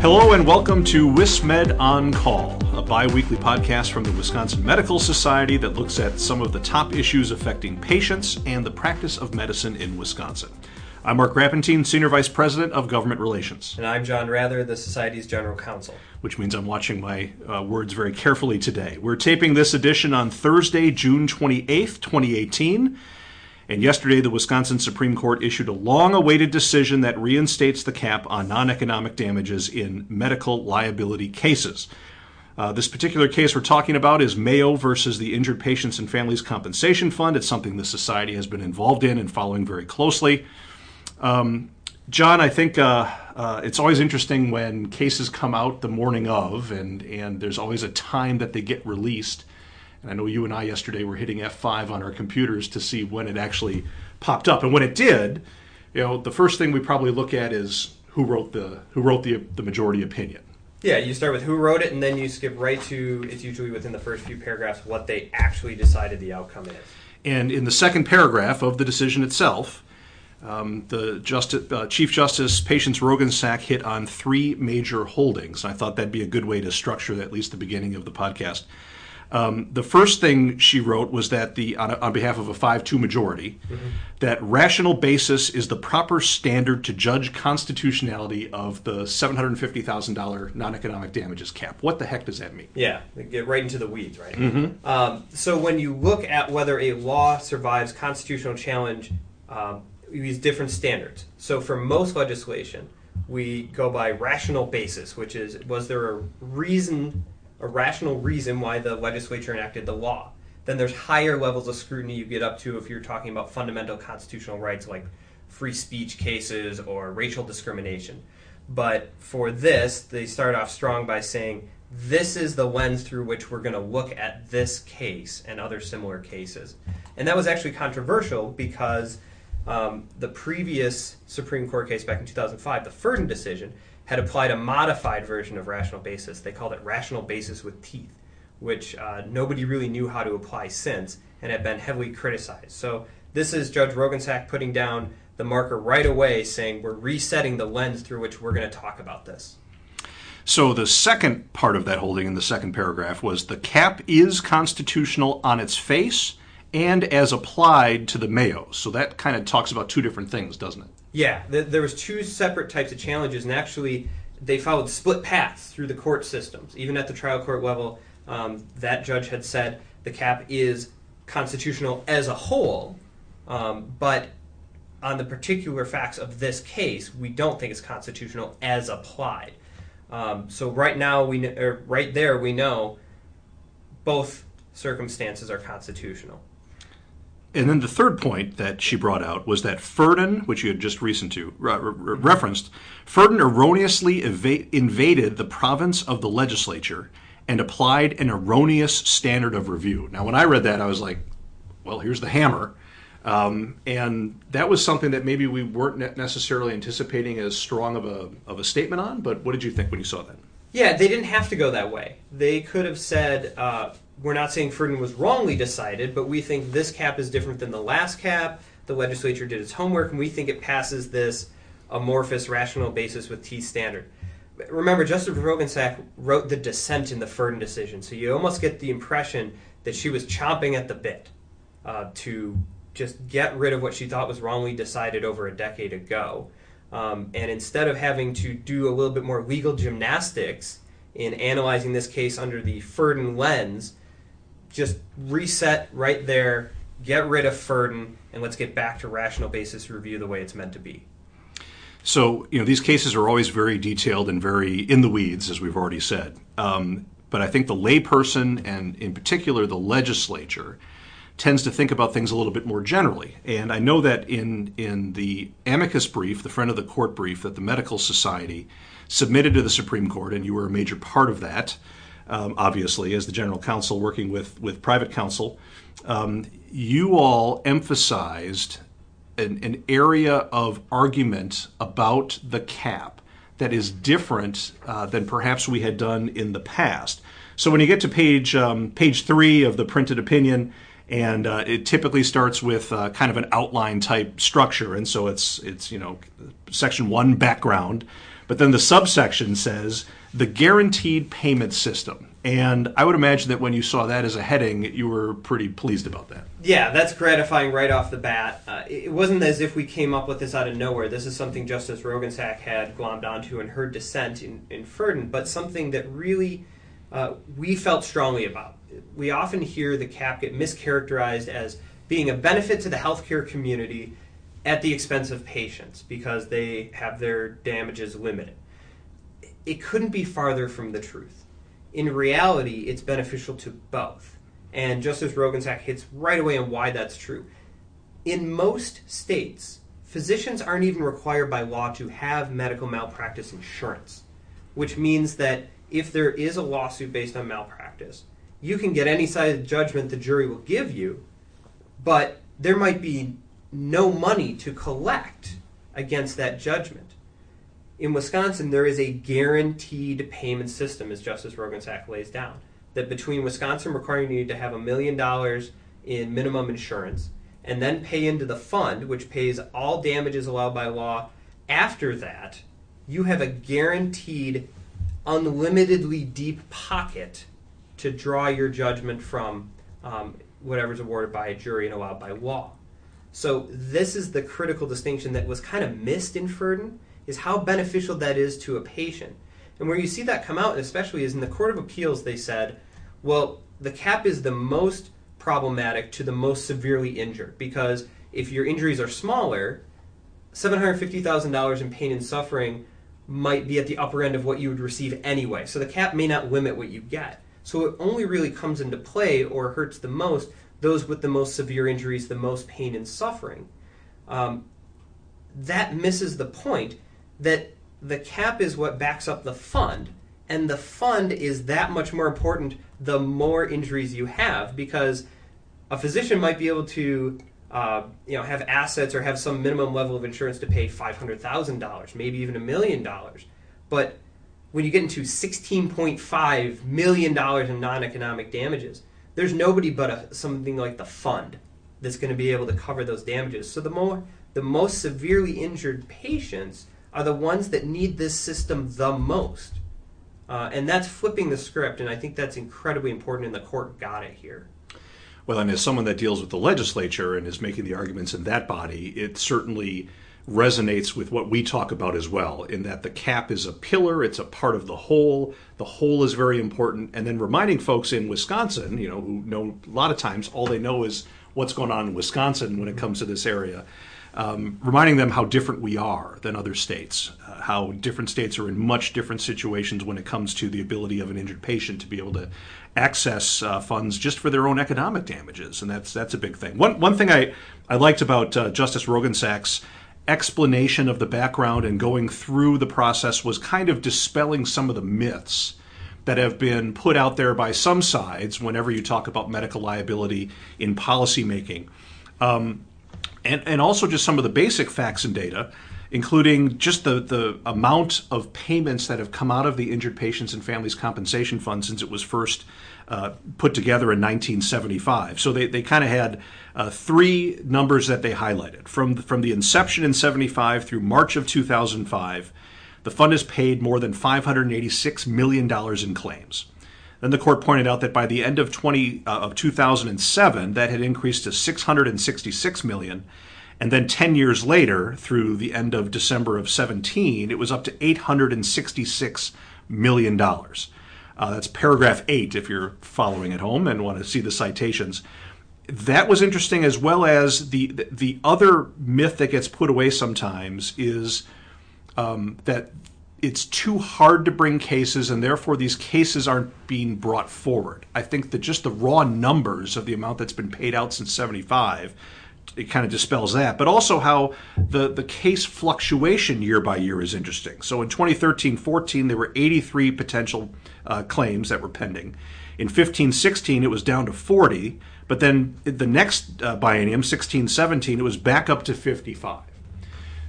Hello and welcome to WisMed On Call, a bi weekly podcast from the Wisconsin Medical Society that looks at some of the top issues affecting patients and the practice of medicine in Wisconsin. I'm Mark Grapentine, Senior Vice President of Government Relations. And I'm John Rather, the Society's General Counsel. Which means I'm watching my uh, words very carefully today. We're taping this edition on Thursday, June 28th, 2018. And yesterday, the Wisconsin Supreme Court issued a long awaited decision that reinstates the cap on non economic damages in medical liability cases. Uh, this particular case we're talking about is Mayo versus the Injured Patients and Families Compensation Fund. It's something the Society has been involved in and following very closely. Um, John, I think uh, uh, it's always interesting when cases come out the morning of, and, and there's always a time that they get released. And I know you and I yesterday were hitting F5 on our computers to see when it actually popped up. And when it did, you know, the first thing we probably look at is who wrote the who wrote the the majority opinion. Yeah, you start with who wrote it, and then you skip right to it's usually within the first few paragraphs what they actually decided the outcome is. And in the second paragraph of the decision itself, um, the Justice, uh, Chief Justice Patience Roggensack hit on three major holdings. I thought that'd be a good way to structure at least the beginning of the podcast. Um, the first thing she wrote was that the on, a, on behalf of a five-two majority, mm-hmm. that rational basis is the proper standard to judge constitutionality of the seven hundred fifty thousand dollar non-economic damages cap. What the heck does that mean? Yeah, get right into the weeds, right? Mm-hmm. Um, so when you look at whether a law survives constitutional challenge, um, we use different standards. So for most legislation, we go by rational basis, which is was there a reason a rational reason why the legislature enacted the law. Then there's higher levels of scrutiny you get up to if you're talking about fundamental constitutional rights like free speech cases or racial discrimination. But for this, they start off strong by saying, this is the lens through which we're going to look at this case and other similar cases. And that was actually controversial because um, the previous Supreme Court case back in 2005, the Ferdon decision, had applied a modified version of rational basis. They called it rational basis with teeth, which uh, nobody really knew how to apply since and had been heavily criticized. So this is Judge Roggensack putting down the marker right away, saying we're resetting the lens through which we're going to talk about this. So the second part of that holding in the second paragraph was the cap is constitutional on its face and as applied to the Mayo. So that kind of talks about two different things, doesn't it? Yeah, there was two separate types of challenges, and actually they followed split paths through the court systems. Even at the trial court level, um, that judge had said the cap is constitutional as a whole, um, but on the particular facts of this case, we don't think it's constitutional as applied. Um, so right now, we right there we know both circumstances are constitutional. And then the third point that she brought out was that Ferdon, which you had just recent to re- re- referenced, Ferdon erroneously eva- invaded the province of the legislature and applied an erroneous standard of review. Now, when I read that, I was like, "Well, here's the hammer," um, and that was something that maybe we weren't necessarily anticipating as strong of a of a statement on. But what did you think when you saw that? Yeah, they didn't have to go that way. They could have said. Uh, we're not saying Ferdon was wrongly decided, but we think this cap is different than the last cap. The legislature did its homework, and we think it passes this amorphous rational basis with T standard. Remember, Justice Roggensack wrote the dissent in the Ferdon decision, so you almost get the impression that she was chomping at the bit uh, to just get rid of what she thought was wrongly decided over a decade ago. Um, and instead of having to do a little bit more legal gymnastics in analyzing this case under the Ferdon lens, just reset right there, get rid of Ferdon, and let's get back to rational basis review the way it's meant to be. So, you know, these cases are always very detailed and very in the weeds, as we've already said. Um, but I think the layperson, and in particular the legislature, tends to think about things a little bit more generally. And I know that in, in the amicus brief, the friend of the court brief that the Medical Society submitted to the Supreme Court, and you were a major part of that, um, obviously, as the general counsel working with, with private counsel, um, you all emphasized an, an, area of argument about the cap that is different uh, than perhaps we had done in the past. So when you get to page um, page three of the printed opinion, and uh, it typically starts with uh, kind of an outline type structure, and so it's it's you know section one background But then the subsection says the guaranteed payment system. And I would imagine that when you saw that as a heading, you were pretty pleased about that. Yeah, that's gratifying right off the bat. Uh, it wasn't as if we came up with this out of nowhere. This is something Justice Roggensack had glommed onto in her dissent in, in Ferdon, but something that really uh, we felt strongly about. We often hear the cap get mischaracterized as being a benefit to the healthcare community at the expense of patients because they have their damages limited. It couldn't be farther from the truth. In reality, it's beneficial to both. And Justice Roggensack hits right away on why that's true. In most states, physicians aren't even required by law to have medical malpractice insurance, which means that if there is a lawsuit based on malpractice, you can get any side of judgment the jury will give you, but there might be no money to collect against that judgment. In Wisconsin, there is a guaranteed payment system, as Justice Roggensack lays down, that between Wisconsin requiring you to have a million dollars in minimum insurance and then pay into the fund, which pays all damages allowed by law, after that, you have a guaranteed, unlimitedly deep pocket to draw your judgment from um, whatever's awarded by a jury and allowed by law. So this is the critical distinction that was kind of missed in Ferdon, is how beneficial that is to a patient. And where you see that come out, especially, is in the Court of Appeals, they said, well, the cap is the most problematic to the most severely injured because if your injuries are smaller, $750,000 in pain and suffering might be at the upper end of what you would receive anyway. So the cap may not limit what you get. So it only really comes into play or hurts the most those with the most severe injuries, the most pain and suffering. Um, that misses the point that the cap is what backs up the fund, and the fund is that much more important the more injuries you have because a physician might be able to uh, you know have assets or have some minimum level of insurance to pay five hundred thousand dollars, maybe even a million dollars, but when you get into sixteen point five million dollars in non-economic damages, there's nobody but a, something like the fund that's going to be able to cover those damages. So the more the most severely injured patients are the ones that need this system the most. Uh, and that's flipping the script, and I think that's incredibly important, and the court got it here. Well, and as someone that deals with the legislature and is making the arguments in that body, it certainly resonates with what we talk about as well, in that the cap is a pillar, it's a part of the whole. The whole is very important. And then reminding folks in Wisconsin, you know, who know a lot of times all they know is what's going on in Wisconsin when it comes to this area. Um, reminding them how different we are than other states, uh, how different states are in much different situations when it comes to the ability of an injured patient to be able to access uh, funds just for their own economic damages, and that's that's a big thing. One one thing I I liked about uh, Justice Roggensack's explanation of the background and going through the process was kind of dispelling some of the myths that have been put out there by some sides whenever you talk about medical liability in policymaking. Um, and, and also just some of the basic facts and data, including just the, the amount of payments that have come out of the Injured Patients and Families Compensation Fund since it was first uh, put together in 1975. So they, they kind of had uh, three numbers that they highlighted. From, from the inception in 75 through March of 2005, the fund has paid more than $586 million in claims. Then the court pointed out that by the end of 20 uh, of 2007, that had increased to 666 million, and then 10 years later, through the end of December of 17, it was up to 866 million dollars. Uh, that's paragraph eight, if you're following at home and want to see the citations. That was interesting, as well as the the other myth that gets put away sometimes is um, that it's too hard to bring cases, and therefore these cases aren't being brought forward. I think that just the raw numbers of the amount that's been paid out since '75 it kind of dispels that, but also how the, the case fluctuation year by year is interesting. So in 2013 14, there were 83 potential uh, claims that were pending. In 15 16, it was down to 40, but then the next uh, biennium, 16 17, it was back up to 55.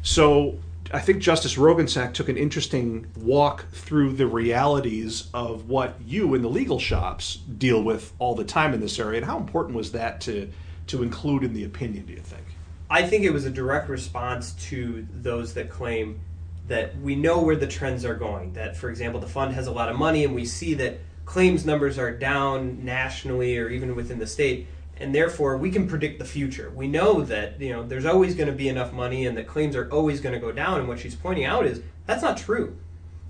So I think Justice Roggensack took an interesting walk through the realities of what you in the legal shops deal with all the time in this area, and how important was that to to include in the opinion? Do you think? I think it was a direct response to those that claim that we know where the trends are going. That, for example, the fund has a lot of money, and we see that claims numbers are down nationally or even within the state, and therefore we can predict the future. We know that you know there's always going to be enough money, and that claims are always going to go down. And what she's pointing out is that's not true.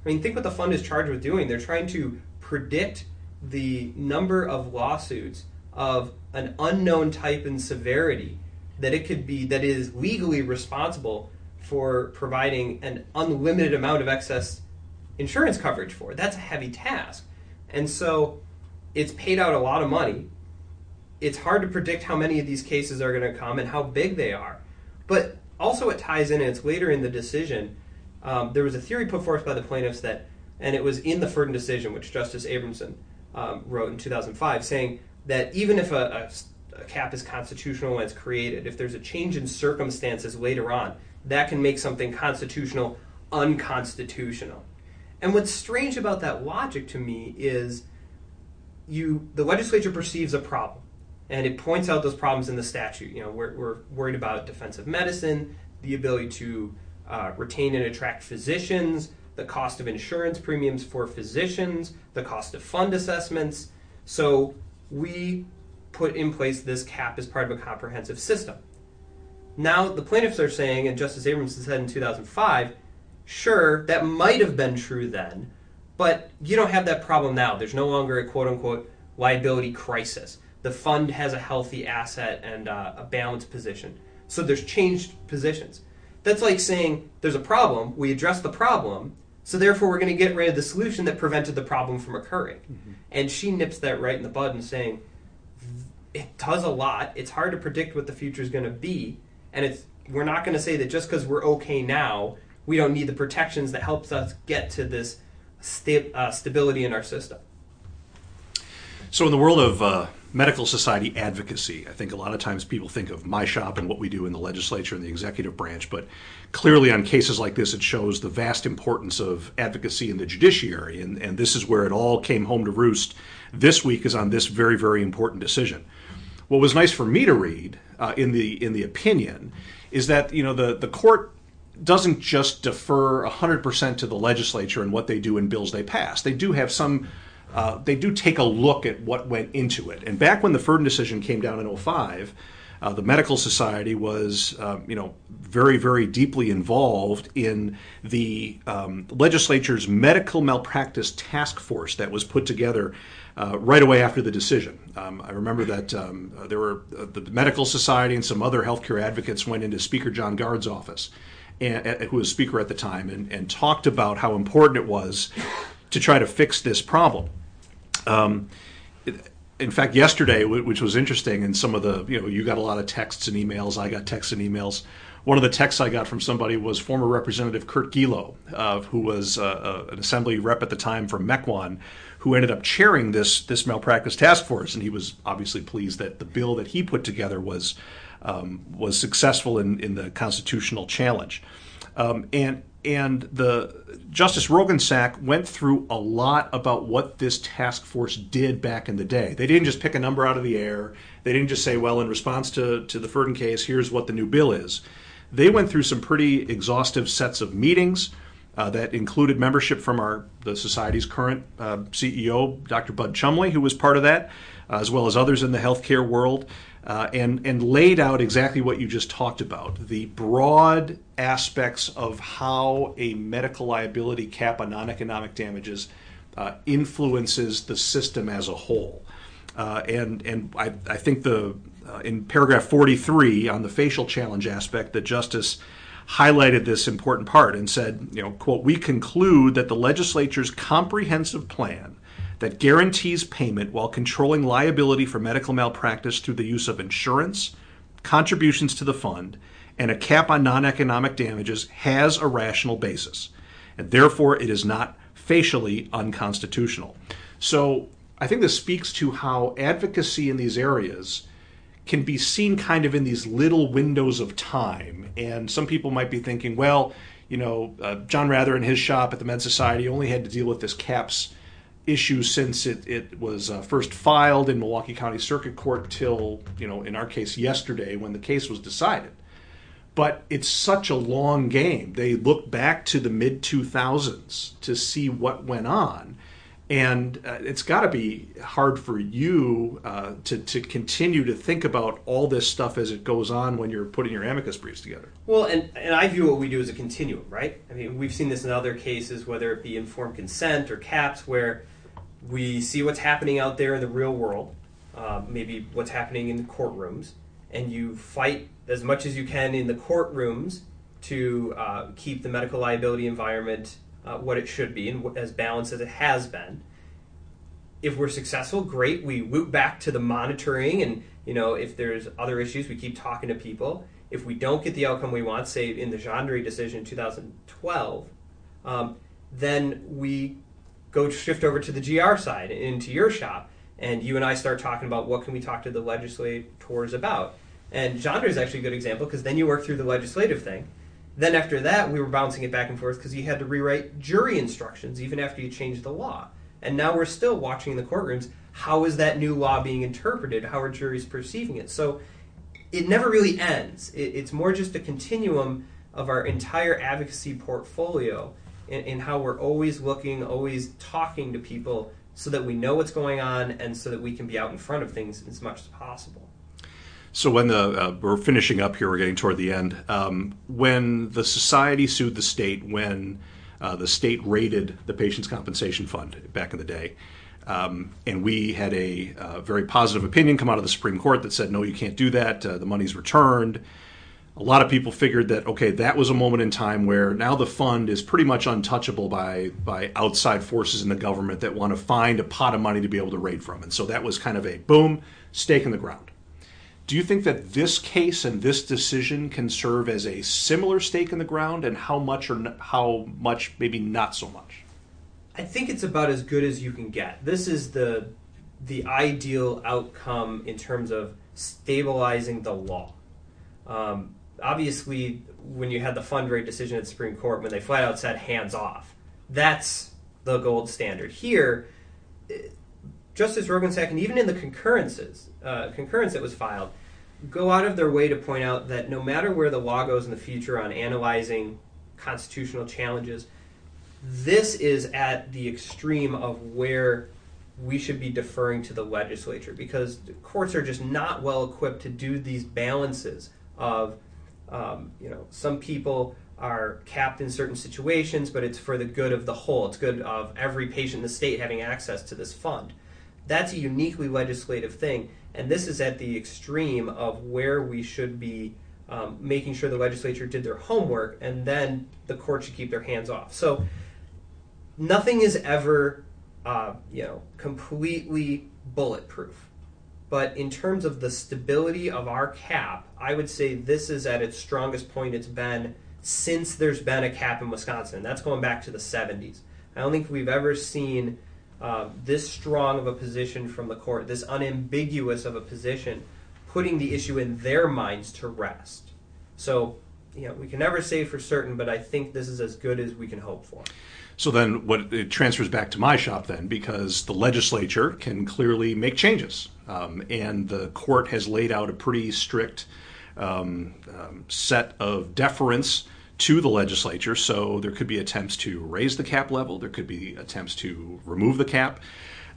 I mean, think what the fund is charged with doing. They're trying to predict the number of lawsuits of an unknown type and severity that it could be that is legally responsible for providing an unlimited amount of excess insurance coverage for. That's a heavy task. And so it's paid out a lot of money. It's hard to predict how many of these cases are going to come and how big they are. But also, it ties in, and it's later in the decision. Um, there was a theory put forth by the plaintiffs that, and it was in the Ferdon decision, which Justice Abrahamson um, wrote in 2005, saying that even if a, a, a cap is constitutional when it's created, if there's a change in circumstances later on, that can make something constitutional unconstitutional. And what's strange about that logic to me is you the legislature perceives a problem and it points out those problems in the statute. You know, we're, we're worried about defensive medicine, the ability to uh, retain and attract physicians, the cost of insurance premiums for physicians, the cost of fund assessments. So we put in place this cap as part of a comprehensive system. Now, the plaintiffs are saying, and Justice Abrams said in 2005, sure, that might have been true then, but you don't have that problem now. There's no longer a quote unquote liability crisis. The fund has a healthy asset and uh, a balanced position. So there's changed positions. That's like saying there's a problem, we address the problem, so therefore we're going to get rid of the solution that prevented the problem from occurring. Mm-hmm. And she nips that right in the bud and saying, it does a lot. It's hard to predict what the future is going to be and it's we're not going to say that just because we're okay now, we don't need the protections that helps us get to this sta- uh, stability in our system. So, in the world of uh, medical society advocacy, I think a lot of times people think of my shop and what we do in the legislature and the executive branch, but clearly on cases like this, it shows the vast importance of advocacy in the judiciary, and, and this is where it all came home to roost. This week is on this very, very important decision. What was nice for me to read uh, in the in the opinion is that you know the the court doesn't just defer 100% to the legislature and what they do in bills they pass. They do have some, uh, they do take a look at what went into it. And back when the Ferdon decision came down in 05, uh, the medical society was, uh, you know, very, very deeply involved in the um, legislature's medical malpractice task force that was put together uh, right away after the decision. Um, I remember that um, uh, there were uh, the medical society and some other healthcare advocates went into Speaker John Gard's office, and, who was Speaker at the time, and, and, talked about how important it was to try to fix this problem. Um, in fact, yesterday, which was interesting, and some of the, you know, you got a lot of texts and emails, I got texts and emails. One of the texts I got from somebody was former Representative Curt Gielow, uh, who was uh, uh, an assembly rep at the time from Mequon, who ended up chairing this this malpractice task force, and he was obviously pleased that the bill that he put together was um, was successful in, in the constitutional challenge. Um, and and the Justice Roggensack went through a lot about what this task force did back in the day. They didn't just pick a number out of the air. They didn't just say, "Well, in response to to the Ferdon case, here's what the new bill is." They went through some pretty exhaustive sets of meetings uh, that included membership from our the society's current uh, CEO, Dr. Bud Chumbley, who was part of that, uh, as well as others in the healthcare world, uh, and and laid out exactly what you just talked about: the broad aspects of how a medical liability cap on non-economic damages uh, influences the system as a whole. Uh, and and I, I think the in paragraph 43 on the facial challenge aspect, the justice highlighted this important part and said, you know, quote, we conclude that the legislature's comprehensive plan that guarantees payment while controlling liability for medical malpractice through the use of insurance, contributions to the fund, and a cap on non economic damages has a rational basis, and therefore it is not facially unconstitutional. So I think this speaks to how advocacy in these areas can be seen kind of in these little windows of time. And some people might be thinking, well, you know, uh, John Rather and his shop at the Med Society only had to deal with this CAPS issue since it, it was uh, first filed in Milwaukee County Circuit Court till, you know, in our case, yesterday when the case was decided. but it's such a long game. They look back to the mid 2000s to see what went on. And uh, it's got to be hard for you uh, to, to continue to think about all this stuff as it goes on when you're putting your amicus briefs together. Well, and, and I view what we do as a continuum, right? I mean, we've seen this in other cases, whether it be informed consent or caps, where we see what's happening out there in the real world, uh, maybe what's happening in the courtrooms, and you fight as much as you can in the courtrooms to uh, keep the medical liability environment uh, what it should be and as balanced as it has been. If we're successful, great. We loop back to the monitoring, and you know if there's other issues, we keep talking to people. If we don't get the outcome we want, say in the Jandre decision in 2012, um, then we go shift over to the GR side into your shop, and you and I start talking about what can we talk to the legislators about. And Jandre is actually a good example because then you work through the legislative thing. Then after that, we were bouncing it back and forth because you had to rewrite jury instructions even after you changed the law. And now we're still watching the courtrooms. How is that new law being interpreted? How are juries perceiving it? So it never really ends. It, it's more just a continuum of our entire advocacy portfolio in, in how we're always looking, always talking to people so that we know what's going on and so that we can be out in front of things as much as possible. So when the uh, we're finishing up here, we're getting toward the end. Um, when the society sued the state, when uh, the state raided the Patients Compensation Fund back in the day, um, and we had a uh, very positive opinion come out of the Supreme Court that said, no, you can't do that. Uh, the money's returned. A lot of people figured that okay, that was a moment in time where now the fund is pretty much untouchable by by outside forces in the government that want to find a pot of money to be able to raid from, and so that was kind of a boom stake in the ground. Do you think that this case and this decision can serve as a similar stake in the ground, and how much or how much maybe not so much? I think it's about as good as you can get. This is the the ideal outcome in terms of stabilizing the law. Um, obviously, when you had the fund rate decision at the Supreme Court, when they flat out said hands off, that's the gold standard. Here, Justice Roggensack, and even in the concurrences, uh, concurrence that was filed, go out of their way to point out that no matter where the law goes in the future on analyzing constitutional challenges, this is at the extreme of where we should be deferring to the legislature because courts are just not well equipped to do these balances of, um, you know, some people are capped in certain situations, but it's for the good of the whole. It's good of every patient in the state having access to this fund. That's a uniquely legislative thing. And this is at the extreme of where we should be um, making sure the legislature did their homework, and then the court should keep their hands off. So nothing is ever, uh, you know, completely bulletproof. But in terms of the stability of our cap, I would say this is at its strongest point it's been since there's been a cap in Wisconsin. That's going back to the 70s. I don't think we've ever seen uh, this strong of a position from the court, this unambiguous of a position, putting the issue in their minds to rest. So, you know, we can never say for certain, but I think this is as good as we can hope for. So then, what it transfers back to my shop then, because the legislature can clearly make changes, um, and the court has laid out a pretty strict um, um, set of deference to the legislature. So there could be attempts to raise the cap level, there could be attempts to remove the cap.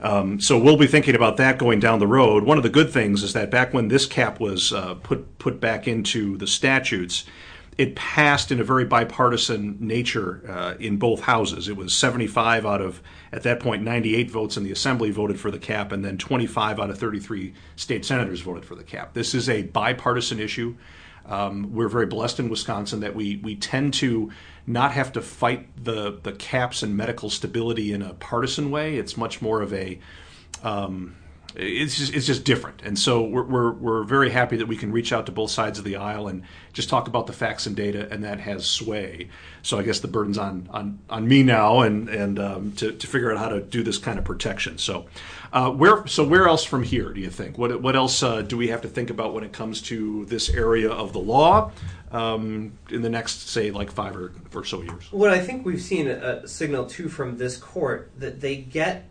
Um, so we'll be thinking about that going down the road. One of the good things is that back when this cap was uh, put put back into the statutes, it passed in a very bipartisan nature uh, in both houses. It was 75 out of at that point 98 votes in the assembly voted for the cap, and then 25 out of 33 state senators voted for the cap. This is a bipartisan issue. Um, we're very blessed in Wisconsin that we we tend to not have to fight the the caps and medical stability in a partisan way. It's much more of a um, it's just it's just different, and so we're, we're we're very happy that we can reach out to both sides of the aisle and just talk about the facts and data, and that has sway. So I guess the burden's on on, on me now, and and um, to to figure out how to do this kind of protection. So uh, where so where else from here do you think? What what else uh, do we have to think about when it comes to this area of the law um, in the next say like five or, or so years? What I think we've seen a signal too from this court that they get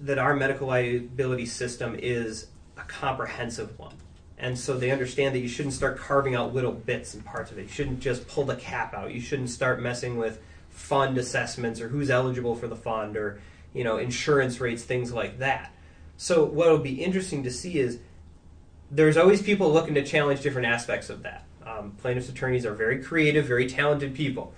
that our medical liability system is a comprehensive one. And so they understand that you shouldn't start carving out little bits and parts of it. You shouldn't just pull the cap out. You shouldn't start messing with fund assessments or who's eligible for the fund or you know insurance rates, things like that. So what will be interesting to see is there's always people looking to challenge different aspects of that. Um, plaintiffs' attorneys are very creative, very talented people.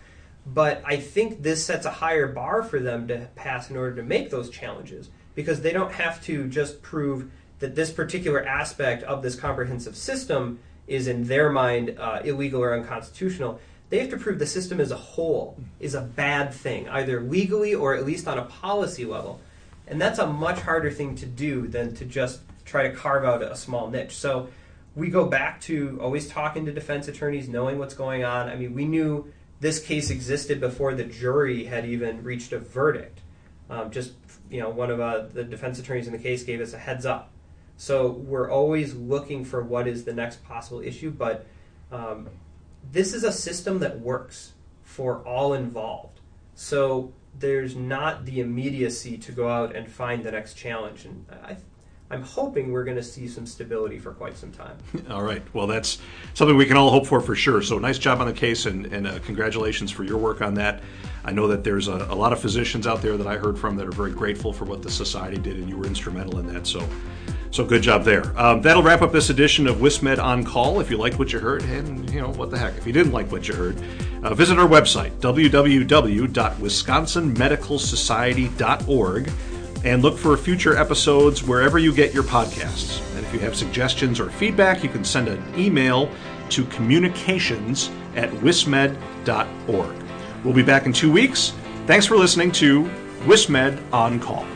But I think this sets a higher bar for them to pass in order to make those challenges because they don't have to just prove that this particular aspect of this comprehensive system is, in their mind, uh, illegal or unconstitutional. They have to prove the system as a whole is a bad thing, either legally or at least on a policy level. And that's a much harder thing to do than to just try to carve out a small niche. So we go back to always talking to defense attorneys, knowing what's going on. I mean, we knew this case existed before the jury had even reached a verdict. Um, just you know, one of uh, the defense attorneys in the case gave us a heads up. So we're always looking for what is the next possible issue, but um, this is a system that works for all involved. So there's not the immediacy to go out and find the next challenge, and I I'm hoping we're going to see some stability for quite some time. All right. Well, that's something we can all hope for for sure. So nice job on the case, and, and uh, congratulations for your work on that. I know that there's a, a, lot of physicians out there that I heard from that are very grateful for what the society did, and you were instrumental in that. So, so good job there. Um, that'll wrap up this edition of WisMed on Call. If you liked what you heard, and you know what the heck, if you didn't like what you heard, uh, visit our website www.wisconsinmedicalsociety.org and look for future episodes wherever you get your podcasts. And if you have suggestions or feedback, you can send an email to communications at wismed.org. We'll be back in two weeks. Thanks for listening to WisMed On Call.